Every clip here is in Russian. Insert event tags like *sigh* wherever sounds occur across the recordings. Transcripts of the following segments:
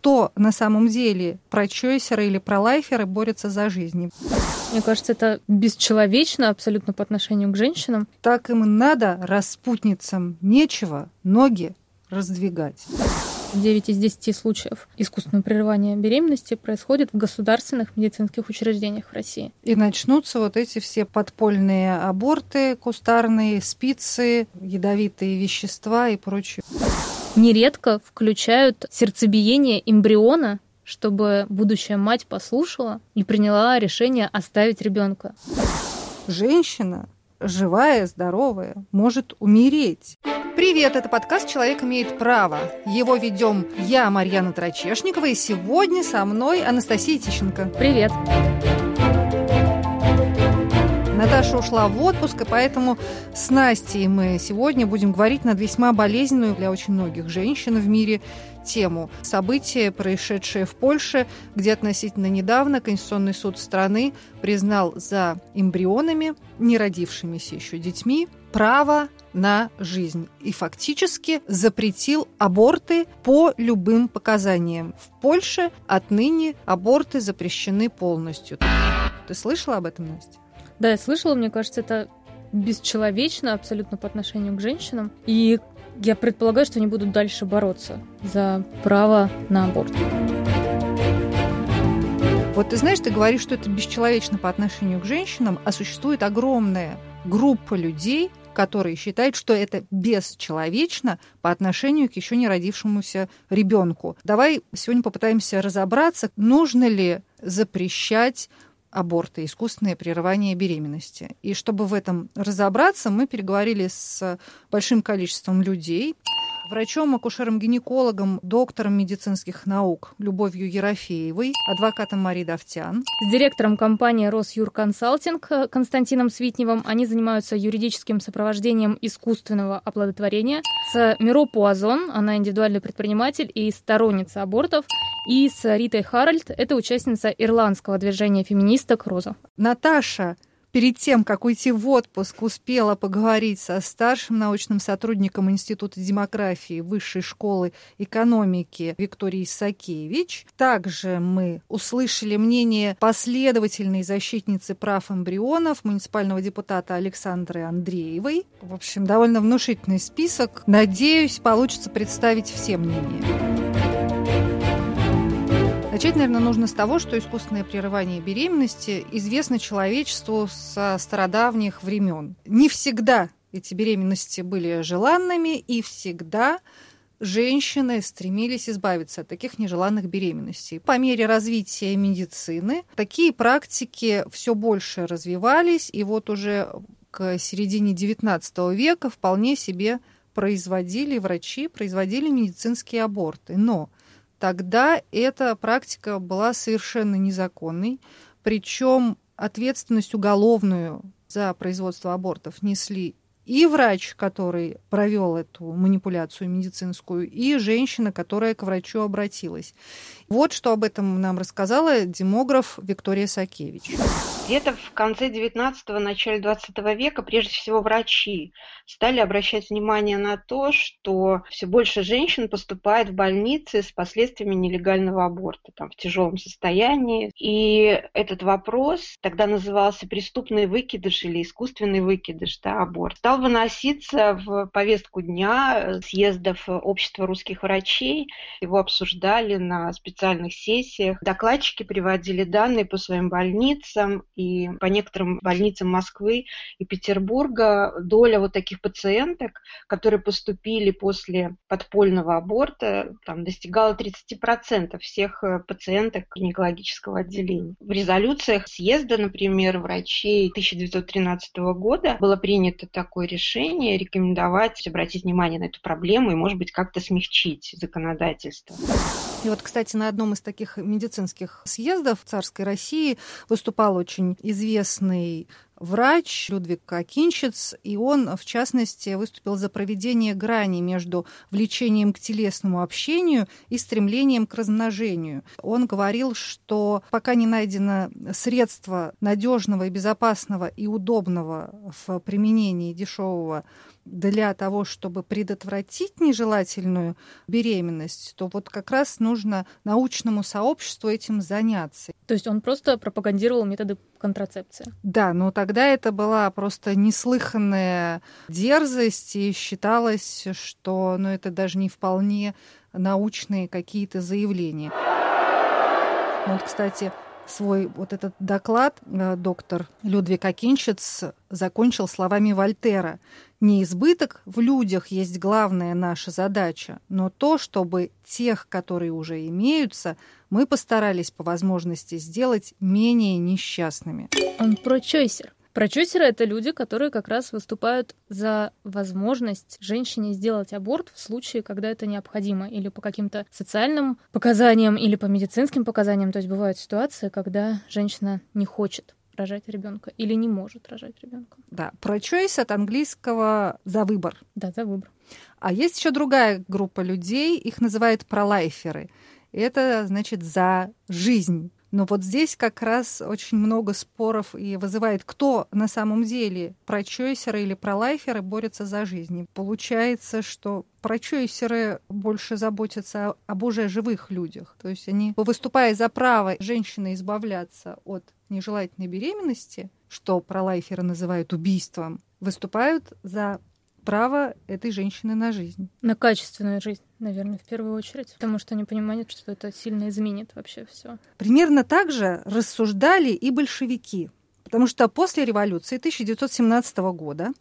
кто на самом деле прочойсеры или пролайферы борются за жизнь. Мне кажется, это бесчеловечно абсолютно по отношению к женщинам. Так им надо, распутницам нечего ноги раздвигать. 9 из 10 случаев искусственного прерывания беременности происходит в государственных медицинских учреждениях в России. И начнутся вот эти все подпольные аборты, кустарные, спицы, ядовитые вещества и прочее. Нередко включают сердцебиение эмбриона, чтобы будущая мать послушала и приняла решение оставить ребенка. Женщина, живая, здоровая, может умереть. Привет, это подкаст «Человек имеет право». Его ведем я, Марьяна Трачешникова, и сегодня со мной Анастасия Тищенко. Привет. Наташа ушла в отпуск, и поэтому с Настей мы сегодня будем говорить над весьма болезненную для очень многих женщин в мире тему. События, происшедшие в Польше, где относительно недавно Конституционный суд страны признал за эмбрионами, не родившимися еще детьми, право на жизнь и фактически запретил аборты по любым показаниям. В Польше отныне аборты запрещены полностью. Ты слышала об этом, Настя? Да, я слышала, мне кажется, это бесчеловечно абсолютно по отношению к женщинам. И я предполагаю, что они будут дальше бороться за право на аборт. Вот ты знаешь, ты говоришь, что это бесчеловечно по отношению к женщинам, а существует огромная группа людей, которые считают, что это бесчеловечно по отношению к еще не родившемуся ребенку. Давай сегодня попытаемся разобраться, нужно ли запрещать аборты, искусственное прерывание беременности. И чтобы в этом разобраться, мы переговорили с большим количеством людей, врачом, акушером-гинекологом, доктором медицинских наук Любовью Ерофеевой, адвокатом Марией Давтян. С директором компании «Росюрконсалтинг» Константином Свитневым они занимаются юридическим сопровождением искусственного оплодотворения. С Миро Пуазон, она индивидуальный предприниматель и сторонница абортов. И с Ритой Харальд, это участница ирландского движения феминисток «Роза». Наташа, перед тем, как уйти в отпуск, успела поговорить со старшим научным сотрудником Института демографии Высшей школы экономики Викторией Сакевич. Также мы услышали мнение последовательной защитницы прав эмбрионов муниципального депутата Александры Андреевой. В общем, довольно внушительный список. Надеюсь, получится представить все мнения. Начать, наверное, нужно с того, что искусственное прерывание беременности известно человечеству со стародавних времен. Не всегда эти беременности были желанными, и всегда женщины стремились избавиться от таких нежеланных беременностей. По мере развития медицины такие практики все больше развивались, и вот уже к середине XIX века вполне себе производили врачи, производили медицинские аборты. Но тогда эта практика была совершенно незаконной, причем ответственность уголовную за производство абортов несли и врач, который провел эту манипуляцию медицинскую, и женщина, которая к врачу обратилась. Вот что об этом нам рассказала демограф Виктория Сакевич. Где-то в конце 19-го, начале 20 века, прежде всего, врачи стали обращать внимание на то, что все больше женщин поступает в больницы с последствиями нелегального аборта, там, в тяжелом состоянии. И этот вопрос тогда назывался преступный выкидыш или искусственный выкидыш, да, аборт, стал выноситься в повестку дня съездов общества русских врачей. Его обсуждали на специальных сессиях. Докладчики приводили данные по своим больницам, и по некоторым больницам Москвы и Петербурга доля вот таких пациенток, которые поступили после подпольного аборта, там, достигала 30% всех э, пациенток гинекологического отделения. В резолюциях съезда, например, врачей 1913 года было принято такое решение рекомендовать обратить внимание на эту проблему и, может быть, как-то смягчить законодательство. И вот, кстати, на одном из таких медицинских съездов царской России выступал очень известный врач Людвиг Кокинчиц, и он, в частности, выступил за проведение грани между влечением к телесному общению и стремлением к размножению. Он говорил, что пока не найдено средство надежного и безопасного и удобного в применении дешевого для того, чтобы предотвратить нежелательную беременность, то вот как раз нужно научному сообществу этим заняться. То есть он просто пропагандировал методы контрацепции? Да, но тогда это была просто неслыханная дерзость, и считалось, что ну, это даже не вполне научные какие-то заявления. Вот, кстати, свой вот этот доклад э, доктор Людвиг Акинчиц закончил словами Вольтера. «Не избыток в людях есть главная наша задача, но то, чтобы тех, которые уже имеются, мы постарались по возможности сделать менее несчастными». Он про-чойсер. Прочесеры — это люди, которые как раз выступают за возможность женщине сделать аборт в случае, когда это необходимо, или по каким-то социальным показаниям, или по медицинским показаниям. То есть бывают ситуации, когда женщина не хочет рожать ребенка или не может рожать ребенка. Да, pro-choice от английского за выбор. Да, за выбор. А есть еще другая группа людей, их называют пролайферы. Это значит за жизнь. Но вот здесь как раз очень много споров и вызывает, кто на самом деле прочойсеры или пролайферы борются за жизнь. И получается, что прочойсеры больше заботятся об уже живых людях. То есть они, выступая за право женщины избавляться от нежелательной беременности, что пролайферы называют убийством, выступают за право этой женщины на жизнь. На качественную жизнь, наверное, в первую очередь, потому что они понимают, что это сильно изменит вообще все. Примерно так же рассуждали и большевики. Потому что после революции 1917 года,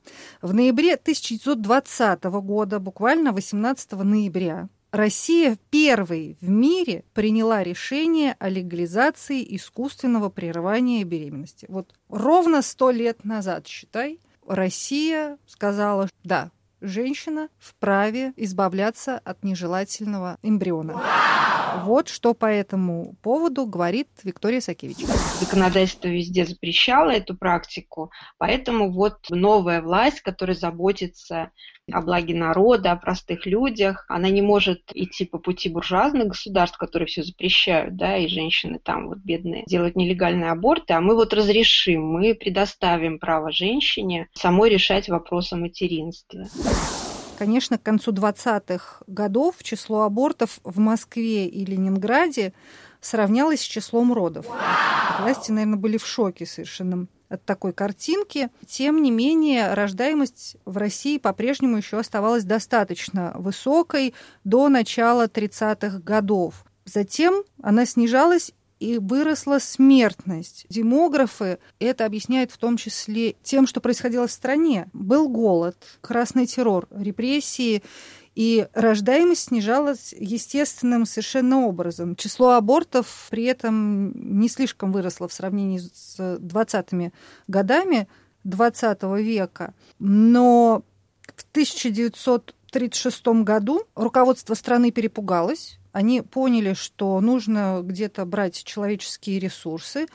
в ноябре 1920 года, буквально 18 ноября, Россия первой в мире приняла решение о легализации искусственного прерывания беременности. Вот ровно сто лет назад, считай, Россия сказала, да, женщина вправе избавляться от нежелательного эмбриона. Вот что по этому поводу говорит Виктория Сакевич. Законодательство везде запрещало эту практику, поэтому вот новая власть, которая заботится о благе народа, о простых людях. Она не может идти по пути буржуазных государств, которые все запрещают, да, и женщины там вот бедные делают нелегальные аборты, а мы вот разрешим, мы предоставим право женщине самой решать вопрос о материнстве. Конечно, к концу 20-х годов число абортов в Москве и Ленинграде сравнялось с числом родов. Власти, наверное, были в шоке совершенно от такой картинки. Тем не менее, рождаемость в России по-прежнему еще оставалась достаточно высокой до начала 30-х годов. Затем она снижалась и выросла смертность. Демографы это объясняют в том числе тем, что происходило в стране. Был голод, красный террор, репрессии, и рождаемость снижалась естественным совершенно образом. Число абортов при этом не слишком выросло в сравнении с 20-ми годами 20 века, но в 1936 году руководство страны перепугалось, они поняли, что нужно где-то брать человеческие ресурсы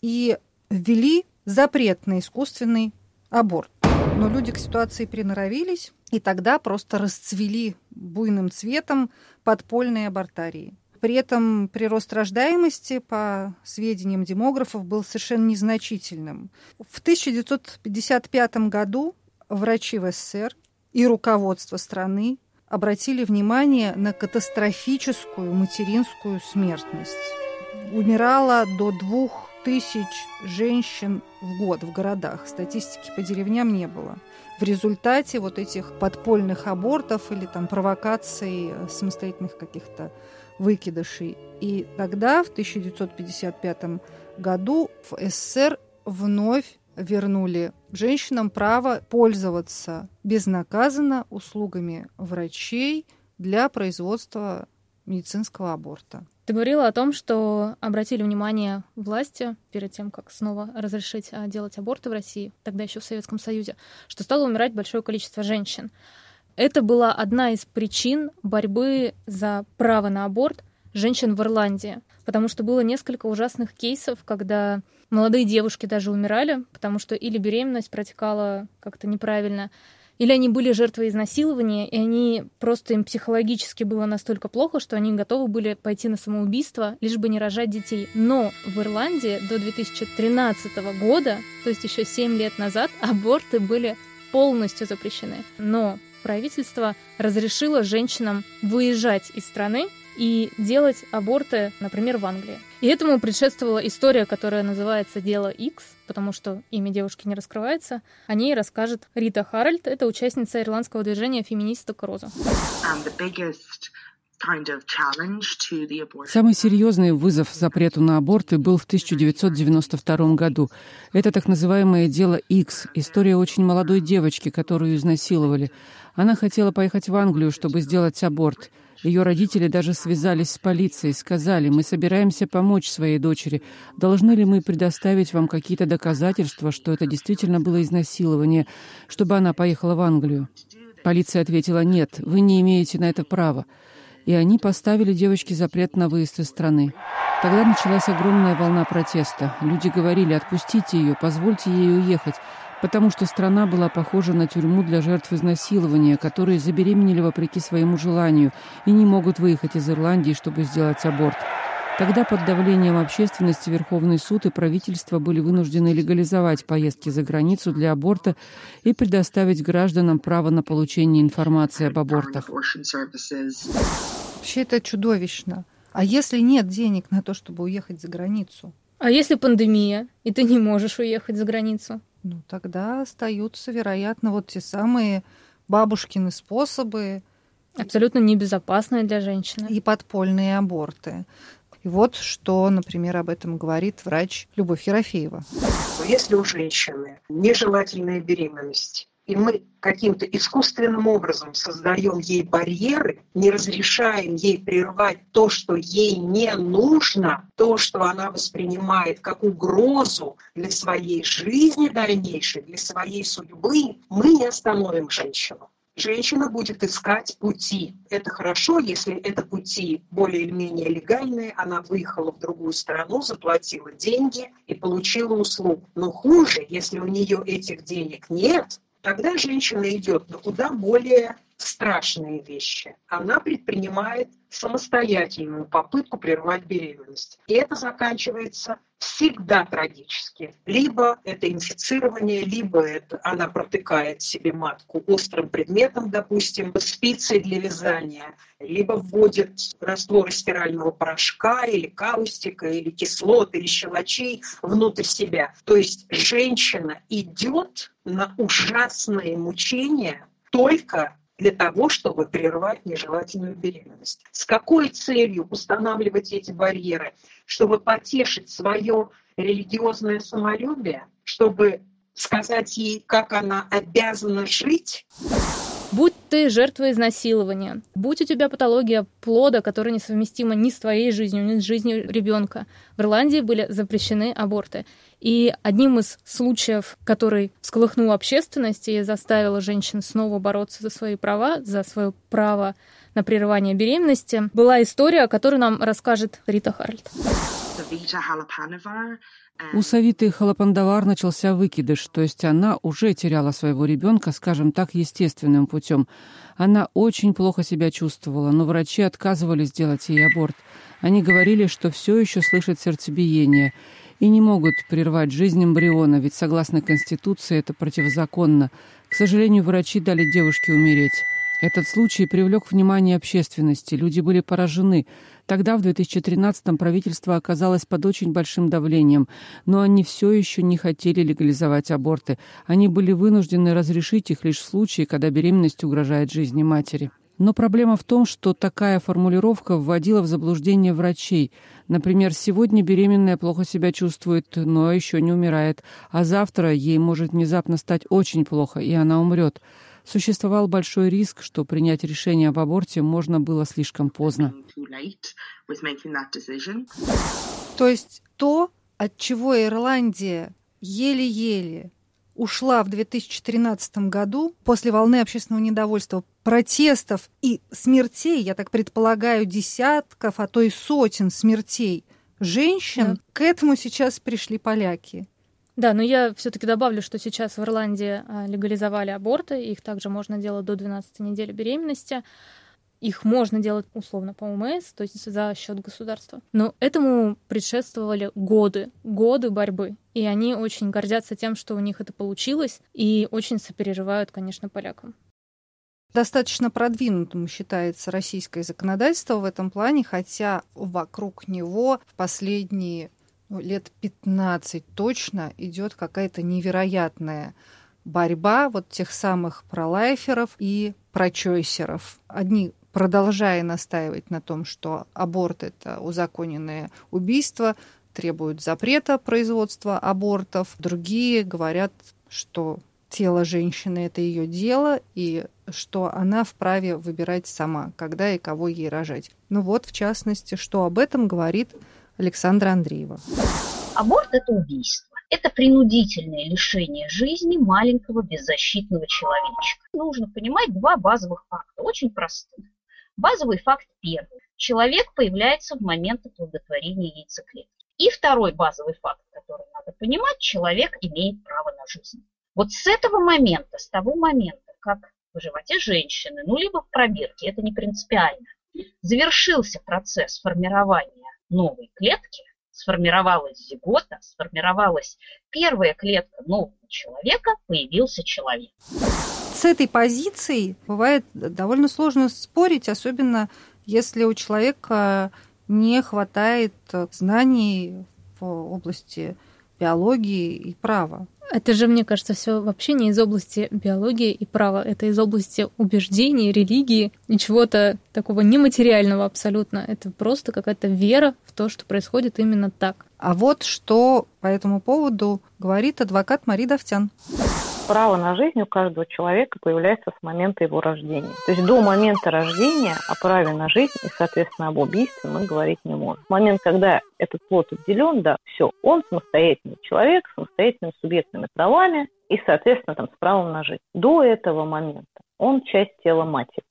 и ввели запрет на искусственный аборт. Но люди к ситуации приноровились, и тогда просто расцвели буйным цветом подпольные абортарии. При этом прирост рождаемости, по сведениям демографов, был совершенно незначительным. В 1955 году врачи в СССР и руководство страны обратили внимание на катастрофическую материнскую смертность. Умирало до двух тысяч женщин в год в городах. Статистики по деревням не было. В результате вот этих подпольных абортов или там провокаций самостоятельных каких-то выкидышей. И тогда, в 1955 году, в СССР вновь вернули женщинам право пользоваться безнаказанно услугами врачей для производства медицинского аборта. Ты говорила о том, что обратили внимание власти перед тем, как снова разрешить а, делать аборты в России, тогда еще в Советском Союзе, что стало умирать большое количество женщин. Это была одна из причин борьбы за право на аборт женщин в Ирландии, потому что было несколько ужасных кейсов, когда молодые девушки даже умирали, потому что или беременность протекала как-то неправильно, или они были жертвой изнасилования, и они просто им психологически было настолько плохо, что они готовы были пойти на самоубийство, лишь бы не рожать детей. Но в Ирландии до 2013 года, то есть еще 7 лет назад, аборты были полностью запрещены. Но правительство разрешило женщинам выезжать из страны и делать аборты, например, в Англии. И этому предшествовала история, которая называется «Дело X», потому что имя девушки не раскрывается. О ней расскажет Рита Харальд, это участница ирландского движения феминисток Роза. Самый серьезный вызов запрету на аборты был в 1992 году. Это так называемое дело X, история очень молодой девочки, которую изнасиловали. Она хотела поехать в Англию, чтобы сделать аборт. Ее родители даже связались с полицией, сказали, мы собираемся помочь своей дочери. Должны ли мы предоставить вам какие-то доказательства, что это действительно было изнасилование, чтобы она поехала в Англию? Полиция ответила, нет, вы не имеете на это права. И они поставили девочке запрет на выезд из страны. Тогда началась огромная волна протеста. Люди говорили, отпустите ее, позвольте ей уехать потому что страна была похожа на тюрьму для жертв изнасилования, которые забеременели вопреки своему желанию и не могут выехать из Ирландии, чтобы сделать аборт. Тогда под давлением общественности Верховный суд и правительство были вынуждены легализовать поездки за границу для аборта и предоставить гражданам право на получение информации об абортах. Вообще это чудовищно. А если нет денег на то, чтобы уехать за границу? А если пандемия, и ты не можешь уехать за границу? Ну, тогда остаются, вероятно, вот те самые бабушкины способы. Абсолютно небезопасные для женщины. И подпольные аборты. И вот что, например, об этом говорит врач Любовь Ерофеева. Если у женщины нежелательная беременность, и мы каким-то искусственным образом создаем ей барьеры, не разрешаем ей прервать то, что ей не нужно, то, что она воспринимает как угрозу для своей жизни дальнейшей, для своей судьбы, мы не остановим женщину женщина будет искать пути. Это хорошо, если это пути более или менее легальные, она выехала в другую страну, заплатила деньги и получила услугу. Но хуже, если у нее этих денег нет, тогда женщина идет на куда более страшные вещи. Она предпринимает самостоятельную попытку прервать беременность. И это заканчивается всегда трагически. Либо это инфицирование, либо это она протыкает себе матку острым предметом, допустим, спицей для вязания, либо вводит раствор стирального порошка или каустика, или кислот, или щелочей внутрь себя. То есть женщина идет на ужасные мучения только для того, чтобы прервать нежелательную беременность. С какой целью устанавливать эти барьеры? Чтобы потешить свое религиозное самолюбие, чтобы сказать ей, как она обязана жить? Ты жертвой изнасилования, будь у тебя патология плода, которая несовместима ни с твоей жизнью, ни с жизнью ребенка. В Ирландии были запрещены аборты. И одним из случаев, который всколыхнул общественность и заставил женщин снова бороться за свои права, за свое право на прерывание беременности, была история, о которой нам расскажет Рита Харльд. У Савиты Халапандавар начался выкидыш, то есть она уже теряла своего ребенка, скажем так, естественным путем. Она очень плохо себя чувствовала, но врачи отказывались сделать ей аборт. Они говорили, что все еще слышит сердцебиение и не могут прервать жизнь эмбриона, ведь согласно Конституции это противозаконно. К сожалению, врачи дали девушке умереть. Этот случай привлек внимание общественности, люди были поражены. Тогда, в 2013-м, правительство оказалось под очень большим давлением, но они все еще не хотели легализовать аборты. Они были вынуждены разрешить их лишь в случае, когда беременность угрожает жизни матери. Но проблема в том, что такая формулировка вводила в заблуждение врачей. Например, сегодня беременная плохо себя чувствует, но еще не умирает, а завтра ей может внезапно стать очень плохо, и она умрет существовал большой риск, что принять решение об аборте можно было слишком поздно. То есть то, от чего Ирландия еле-еле ушла в 2013 году после волны общественного недовольства, протестов и смертей, я так предполагаю, десятков, а то и сотен смертей женщин, да. к этому сейчас пришли поляки. Да, но я все-таки добавлю, что сейчас в Ирландии а, легализовали аборты, их также можно делать до 12 недели беременности. Их можно делать условно по УМС, то есть за счет государства. Но этому предшествовали годы, годы борьбы. И они очень гордятся тем, что у них это получилось, и очень сопереживают, конечно, полякам. Достаточно продвинутым считается российское законодательство в этом плане, хотя вокруг него в последние лет 15 точно идет какая-то невероятная борьба вот тех самых пролайферов и прочойсеров. Одни продолжая настаивать на том, что аборт – это узаконенное убийство, требуют запрета производства абортов. Другие говорят, что тело женщины – это ее дело, и что она вправе выбирать сама, когда и кого ей рожать. Ну вот, в частности, что об этом говорит Александра Андреева. Аборт – это убийство. Это принудительное лишение жизни маленького беззащитного человечка. Нужно понимать два базовых факта, очень простых. Базовый факт первый. Человек появляется в момент оплодотворения яйцеклетки. И второй базовый факт, который надо понимать, человек имеет право на жизнь. Вот с этого момента, с того момента, как в животе женщины, ну либо в пробирке, это не принципиально, завершился процесс формирования новой клетки, сформировалась зигота, сформировалась первая клетка нового человека, появился человек. С этой позицией бывает довольно сложно спорить, особенно если у человека не хватает знаний в области биологии и права. Это же, мне кажется, все вообще не из области биологии и права. Это из области убеждений, религии и чего-то такого нематериального абсолютно. Это просто какая-то вера в то, что происходит именно так. А вот что по этому поводу говорит адвокат Мари Давтян право на жизнь у каждого человека появляется с момента его рождения. То есть до момента рождения о праве на жизнь и, соответственно, об убийстве мы говорить не можем. В момент, когда этот плод отделен, да, все, он самостоятельный человек, самостоятельными субъектными правами и, соответственно, там, с правом на жизнь. До этого момента он часть тела матери.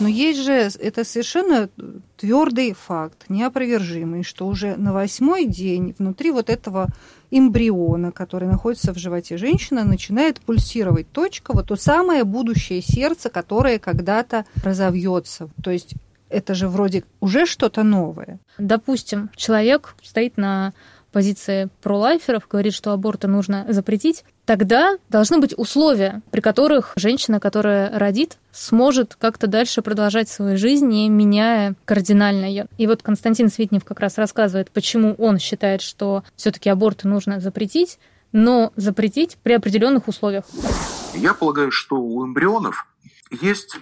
Но есть же, это совершенно твердый факт, неопровержимый, что уже на восьмой день внутри вот этого эмбриона, который находится в животе женщины, начинает пульсировать точка, вот то самое будущее сердце, которое когда-то разовьется. То есть это же вроде уже что-то новое. Допустим, человек стоит на позиции пролайферов, говорит, что аборты нужно запретить, тогда должны быть условия, при которых женщина, которая родит, сможет как-то дальше продолжать свою жизнь, не меняя кардинально ее. И вот Константин Свитнев как раз рассказывает, почему он считает, что все-таки аборты нужно запретить, но запретить при определенных условиях. Я полагаю, что у эмбрионов есть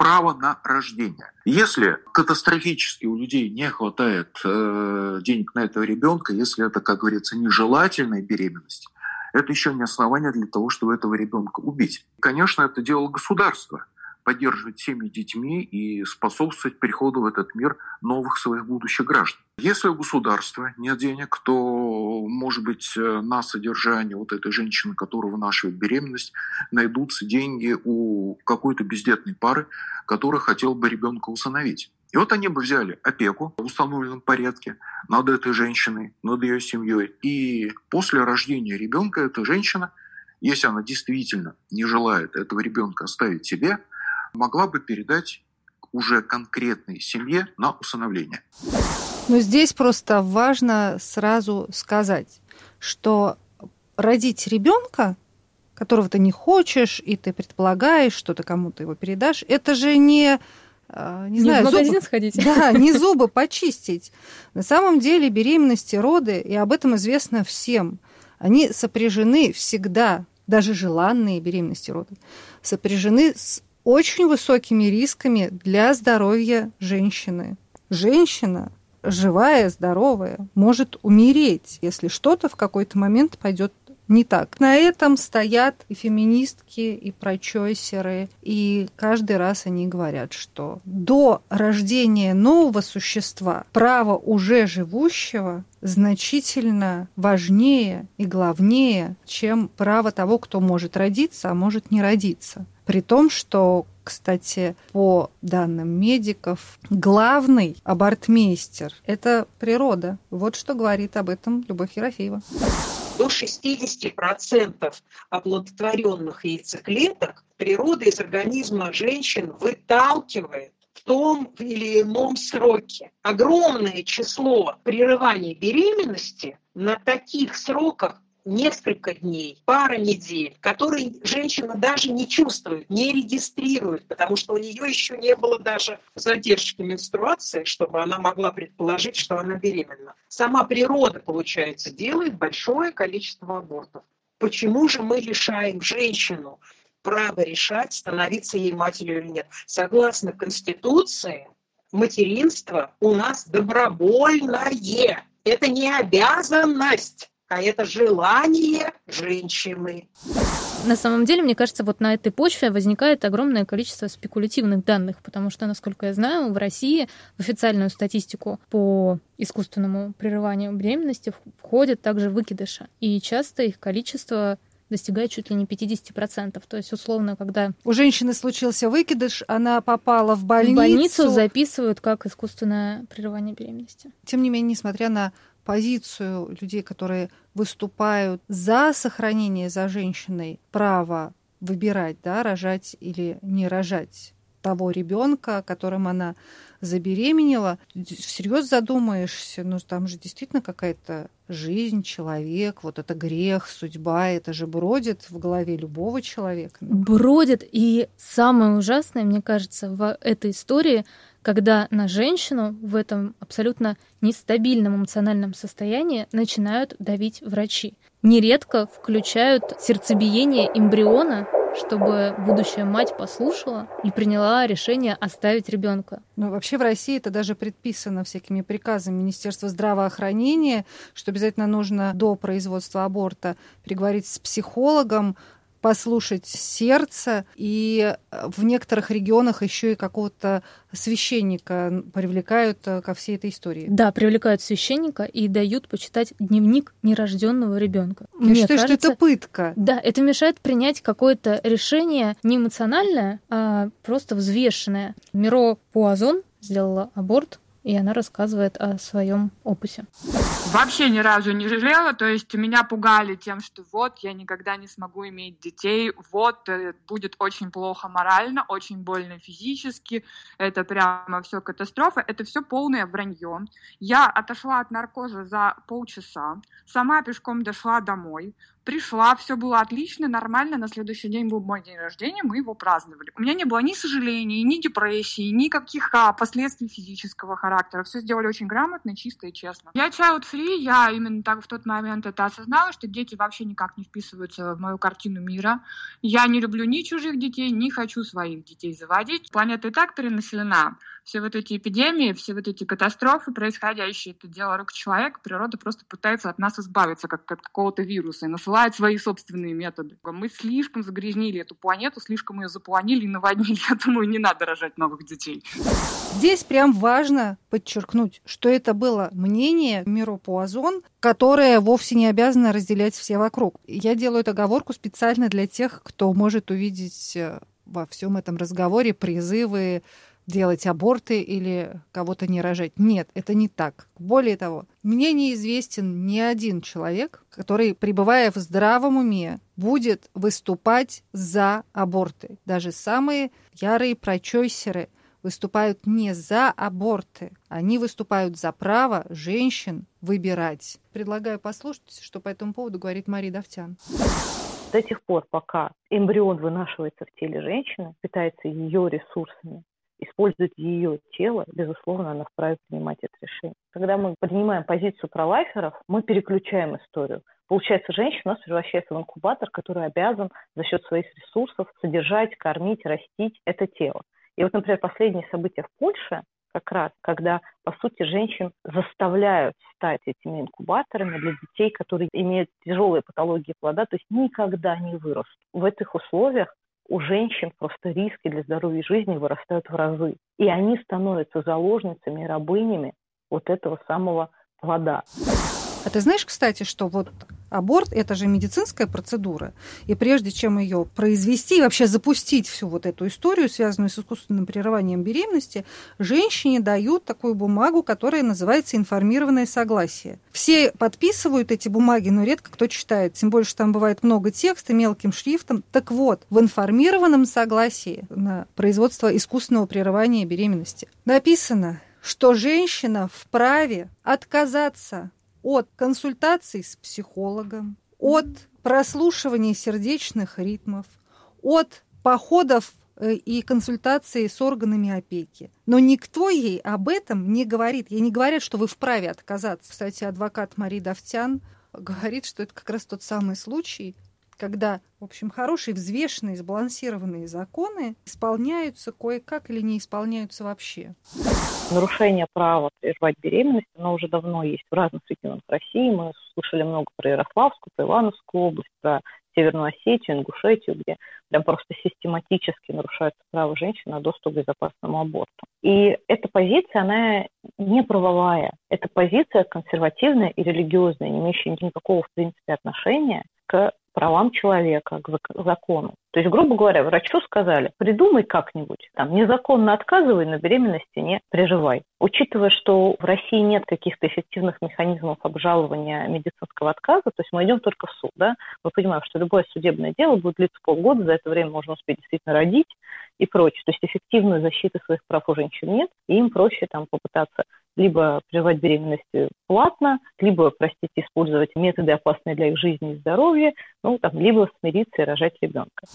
право на рождение. Если катастрофически у людей не хватает э, денег на этого ребенка, если это, как говорится, нежелательная беременность, это еще не основание для того, чтобы этого ребенка убить. Конечно, это дело государства поддерживать семьи детьми и способствовать переходу в этот мир новых своих будущих граждан. Если у государства нет денег, то, может быть, на содержание вот этой женщины, которая вынашивает беременность, найдутся деньги у какой-то бездетной пары, которая хотела бы ребенка усыновить. И вот они бы взяли опеку в установленном порядке над этой женщиной, над ее семьей. И после рождения ребенка эта женщина, если она действительно не желает этого ребенка оставить себе, могла бы передать уже конкретной семье на усыновление. Но здесь просто важно сразу сказать, что родить ребенка, которого ты не хочешь, и ты предполагаешь, что ты кому-то его передашь, это же не а, не, не знаю, в магазин зубы, сходить. *laughs* Да, не зубы почистить. На самом деле беременности, роды, и об этом известно всем, они сопряжены всегда, даже желанные беременности, роды, сопряжены с очень высокими рисками для здоровья женщины. Женщина, живая, здоровая, может умереть, если что-то в какой-то момент пойдет не так. На этом стоят и феминистки, и прочойсеры, и каждый раз они говорят, что до рождения нового существа право уже живущего значительно важнее и главнее, чем право того, кто может родиться, а может не родиться. При том, что, кстати, по данным медиков, главный абортмейстер – это природа. Вот что говорит об этом Любовь Ерофеева. До 60% оплодотворенных яйцеклеток природа из организма женщин выталкивает в том или ином сроке. Огромное число прерываний беременности на таких сроках несколько дней, пара недель, которые женщина даже не чувствует, не регистрирует, потому что у нее еще не было даже задержки менструации, чтобы она могла предположить, что она беременна. Сама природа, получается, делает большое количество абортов. Почему же мы лишаем женщину право решать, становиться ей матерью или нет. Согласно Конституции, материнство у нас добровольное. Это не обязанность, а это желание женщины. На самом деле, мне кажется, вот на этой почве возникает огромное количество спекулятивных данных, потому что, насколько я знаю, в России в официальную статистику по искусственному прерыванию беременности входят также выкидыши. И часто их количество достигает чуть ли не 50%. То есть, условно, когда... У женщины случился выкидыш, она попала в больницу. В больницу записывают как искусственное прерывание беременности. Тем не менее, несмотря на позицию людей, которые выступают за сохранение за женщиной права выбирать, да, рожать или не рожать того ребенка, которым она забеременела, всерьез задумаешься, ну там же действительно какая-то жизнь, человек, вот это грех, судьба, это же бродит в голове любого человека. Бродит, и самое ужасное, мне кажется, в этой истории, когда на женщину в этом абсолютно нестабильном эмоциональном состоянии начинают давить врачи. Нередко включают сердцебиение эмбриона чтобы будущая мать послушала и приняла решение оставить ребенка. Ну, вообще в России это даже предписано всякими приказами Министерства здравоохранения, что обязательно нужно до производства аборта переговорить с психологом, послушать сердце, и э, в некоторых регионах еще и какого-то священника привлекают э, ко всей этой истории. Да, привлекают священника и дают почитать дневник нерожденного ребенка. Я Мне считаю, кажется, что это пытка. Да, это мешает принять какое-то решение не эмоциональное, а просто взвешенное. Миро Пуазон сделала аборт и она рассказывает о своем опусе. Вообще ни разу не жалела, то есть меня пугали тем, что вот я никогда не смогу иметь детей, вот э, будет очень плохо морально, очень больно физически, это прямо все катастрофа, это все полное вранье. Я отошла от наркоза за полчаса, сама пешком дошла домой, пришла, все было отлично, нормально. На следующий день был мой день рождения, мы его праздновали. У меня не было ни сожалений, ни депрессии, никаких а, последствий физического характера. Все сделали очень грамотно, чисто и честно. Я child free, я именно так в тот момент это осознала, что дети вообще никак не вписываются в мою картину мира. Я не люблю ни чужих детей, не хочу своих детей заводить. Планета и так перенаселена. Все вот эти эпидемии, все вот эти катастрофы происходящие, это дело рук человека. Природа просто пытается от нас избавиться, как от какого-то вируса, и насылает свои собственные методы. Мы слишком загрязнили эту планету, слишком ее запланили и наводнили. *laughs* Я думаю, не надо рожать новых детей. Здесь прям важно подчеркнуть, что это было мнение Миро Пуазон, которое вовсе не обязано разделять все вокруг. Я делаю эту оговорку специально для тех, кто может увидеть э, во всем этом разговоре призывы делать аборты или кого-то не рожать. Нет, это не так. Более того, мне неизвестен ни один человек, который, пребывая в здравом уме, будет выступать за аборты. Даже самые ярые прочойсеры выступают не за аборты, они выступают за право женщин выбирать. Предлагаю послушать, что по этому поводу говорит Мария Давтян до тех пор, пока эмбрион вынашивается в теле женщины, питается ее ресурсами, использует ее тело, безусловно, она вправе принимать это решение. Когда мы принимаем позицию пролайферов, мы переключаем историю. Получается, женщина у нас превращается в инкубатор, который обязан за счет своих ресурсов содержать, кормить, растить это тело. И вот, например, последние события в Польше, как раз, когда, по сути, женщин заставляют стать этими инкубаторами для детей, которые имеют тяжелые патологии плода, то есть никогда не вырастут. В этих условиях у женщин просто риски для здоровья и жизни вырастают в разы. И они становятся заложницами и рабынями вот этого самого плода. А ты знаешь, кстати, что вот аборт – это же медицинская процедура, и прежде чем ее произвести и вообще запустить всю вот эту историю, связанную с искусственным прерыванием беременности, женщине дают такую бумагу, которая называется информированное согласие. Все подписывают эти бумаги, но редко кто читает, тем более, что там бывает много текста мелким шрифтом. Так вот, в информированном согласии на производство искусственного прерывания беременности написано, что женщина вправе отказаться от консультаций с психологом, от прослушивания сердечных ритмов, от походов э, и консультаций с органами опеки. Но никто ей об этом не говорит. Ей не говорят, что вы вправе отказаться. Кстати, адвокат Марии Давтян говорит, что это как раз тот самый случай, когда, в общем, хорошие, взвешенные, сбалансированные законы исполняются кое-как или не исполняются вообще. Нарушение права прервать беременность, оно уже давно есть в разных регионах России. Мы слышали много про Ярославскую, про Ивановскую область, про Северную Осетию, Ингушетию, где прям просто систематически нарушается право женщин на доступ к безопасному аборту. И эта позиция, она не правовая. Это позиция консервативная и религиозная, не имеющая никакого, в принципе, отношения к правам человека, к закону. То есть, грубо говоря, врачу сказали, придумай как-нибудь, там, незаконно отказывай, на беременности не переживай. Учитывая, что в России нет каких-то эффективных механизмов обжалования медицинского отказа, то есть мы идем только в суд, да, мы понимаем, что любое судебное дело будет длиться полгода, за это время можно успеть действительно родить и прочее. То есть эффективной защиты своих прав у женщин нет, и им проще там попытаться либо прерывать беременность платно, либо, простите, использовать методы, опасные для их жизни и здоровья, ну, там, либо смириться и рожать ребенка.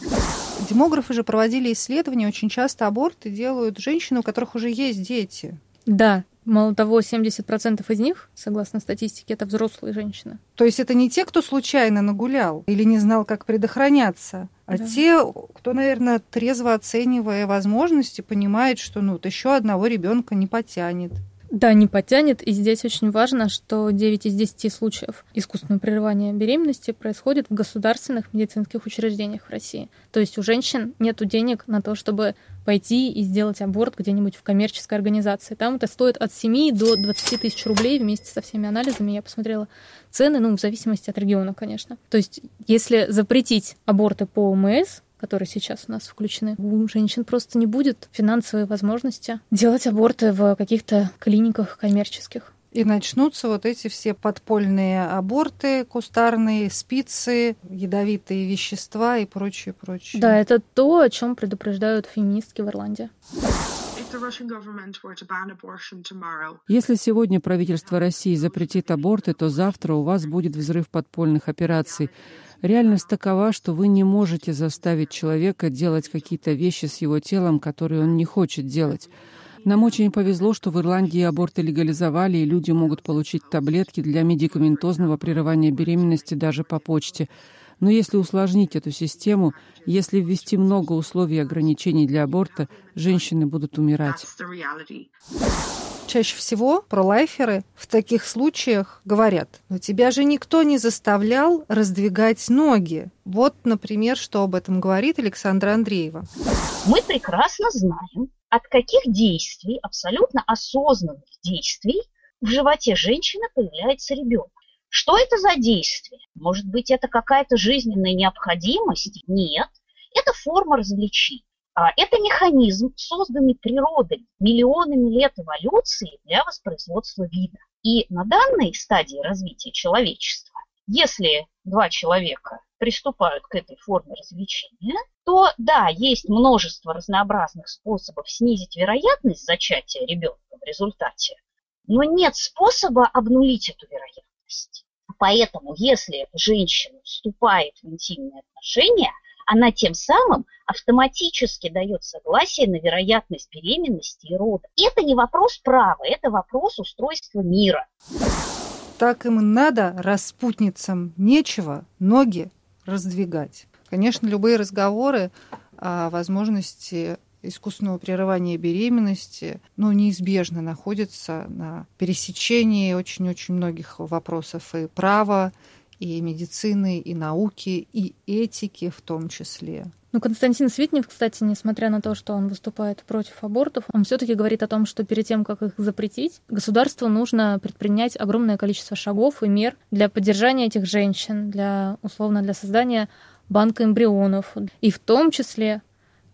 Демографы же проводили исследования, очень часто аборты делают женщины, у которых уже есть дети. Да, Мало того, 70% из них, согласно статистике, это взрослые женщины. То есть это не те, кто случайно нагулял или не знал, как предохраняться, а да. те, кто, наверное, трезво оценивая возможности, понимает, что ну, вот еще одного ребенка не потянет. Да, не потянет. И здесь очень важно, что 9 из 10 случаев искусственного прерывания беременности происходит в государственных медицинских учреждениях в России. То есть у женщин нет денег на то, чтобы пойти и сделать аборт где-нибудь в коммерческой организации. Там это стоит от 7 до 20 тысяч рублей вместе со всеми анализами. Я посмотрела цены, ну, в зависимости от региона, конечно. То есть если запретить аборты по ОМС, которые сейчас у нас включены, у женщин просто не будет финансовой возможности делать аборты в каких-то клиниках коммерческих. И начнутся вот эти все подпольные аборты, кустарные, спицы, ядовитые вещества и прочее, прочее. Да, это то, о чем предупреждают феминистки в Ирландии. Если сегодня правительство России запретит аборты, то завтра у вас будет взрыв подпольных операций. Реальность такова, что вы не можете заставить человека делать какие-то вещи с его телом, которые он не хочет делать. Нам очень повезло, что в Ирландии аборты легализовали, и люди могут получить таблетки для медикаментозного прерывания беременности даже по почте. Но если усложнить эту систему, если ввести много условий и ограничений для аборта, женщины будут умирать. Чаще всего пролайферы в таких случаях говорят, но тебя же никто не заставлял раздвигать ноги. Вот, например, что об этом говорит Александра Андреева. Мы прекрасно знаем, от каких действий, абсолютно осознанных действий, в животе женщины появляется ребенок. Что это за действие? Может быть, это какая-то жизненная необходимость? Нет. Это форма развлечения. А это механизм, созданный природой миллионами лет эволюции для воспроизводства вида. И на данной стадии развития человечества, если два человека приступают к этой форме развлечения, то да, есть множество разнообразных способов снизить вероятность зачатия ребенка в результате, но нет способа обнулить эту вероятность. Поэтому, если женщина вступает в интимные отношения, она тем самым автоматически дает согласие на вероятность беременности и рода. Это не вопрос права, это вопрос устройства мира. Так им надо, распутницам, нечего ноги раздвигать. Конечно, любые разговоры о возможности искусственного прерывания беременности, ну, неизбежно находятся на пересечении очень-очень многих вопросов и права, и медицины, и науки, и этики в том числе. Ну, Константин Свитнев, кстати, несмотря на то, что он выступает против абортов, он все-таки говорит о том, что перед тем, как их запретить, государству нужно предпринять огромное количество шагов и мер для поддержания этих женщин, для, условно, для создания банка эмбрионов. И в том числе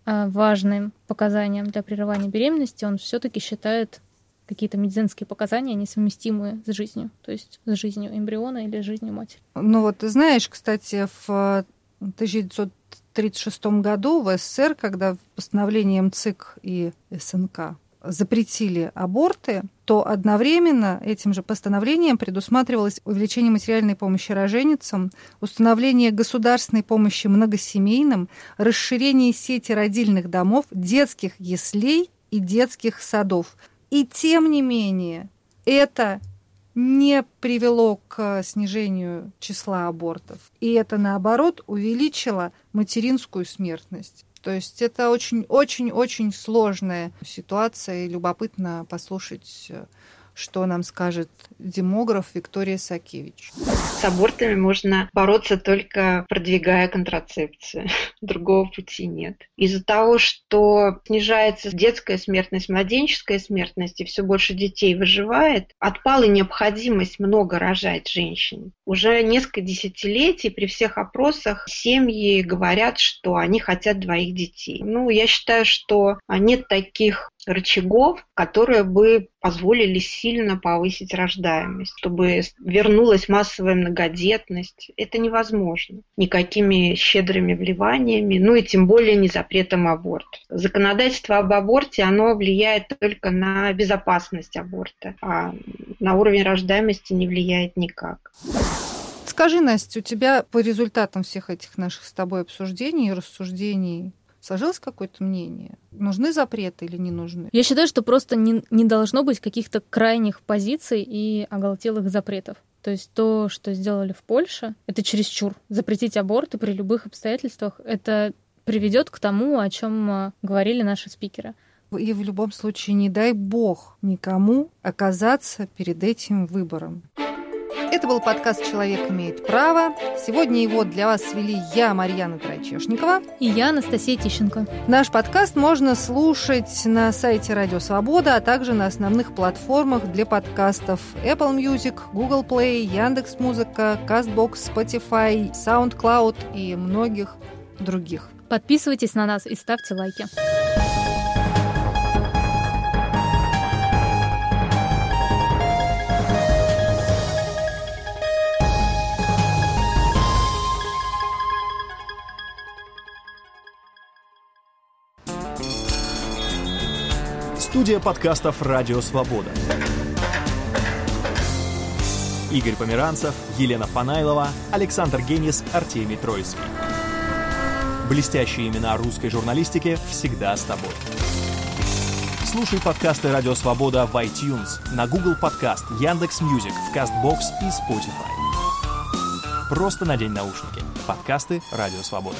а, важным показанием для прерывания беременности он все-таки считает какие-то медицинские показания, несовместимые с жизнью, то есть с жизнью эмбриона или жизнью матери. Ну вот знаешь, кстати, в 1900 1936 году в СССР, когда постановлением ЦИК и СНК запретили аборты, то одновременно этим же постановлением предусматривалось увеличение материальной помощи роженицам, установление государственной помощи многосемейным, расширение сети родильных домов, детских яслей и детских садов. И тем не менее, это не привело к снижению числа абортов. И это, наоборот, увеличило материнскую смертность. То есть это очень-очень-очень сложная ситуация, и любопытно послушать что нам скажет демограф Виктория Сакевич. С абортами можно бороться только продвигая контрацепцию. *laughs* Другого пути нет. Из-за того, что снижается детская смертность, младенческая смертность, и все больше детей выживает, отпала необходимость много рожать женщин. Уже несколько десятилетий при всех опросах семьи говорят, что они хотят двоих детей. Ну, я считаю, что нет таких рычагов, которые бы позволили сильно повысить рождаемость, чтобы вернулась массовая многодетность. Это невозможно никакими щедрыми вливаниями, ну и тем более не запретом аборта. Законодательство об аборте, оно влияет только на безопасность аборта, а на уровень рождаемости не влияет никак. Скажи, Настя, у тебя по результатам всех этих наших с тобой обсуждений и рассуждений Сложилось какое-то мнение? Нужны запреты или не нужны? Я считаю, что просто не, не должно быть каких-то крайних позиций и оголтелых запретов. То есть то, что сделали в Польше, это чересчур. Запретить аборты при любых обстоятельствах, это приведет к тому, о чем а, говорили наши спикеры. И в любом случае не дай бог никому оказаться перед этим выбором. Это был подкаст «Человек имеет право». Сегодня его для вас свели я, Марьяна Трайчешникова. И я, Анастасия Тищенко. Наш подкаст можно слушать на сайте Радио Свобода, а также на основных платформах для подкастов Apple Music, Google Play, Яндекс.Музыка, Castbox, Spotify, SoundCloud и многих других. Подписывайтесь на нас и ставьте лайки. Студия подкастов «Радио Свобода». Игорь Померанцев, Елена Фанайлова, Александр Генис, Артемий Троицкий. Блестящие имена русской журналистики всегда с тобой. Слушай подкасты «Радио Свобода» в iTunes, на Google Podcasts, Яндекс Music, в CastBox и Spotify. Просто надень наушники. Подкасты «Радио Свобода».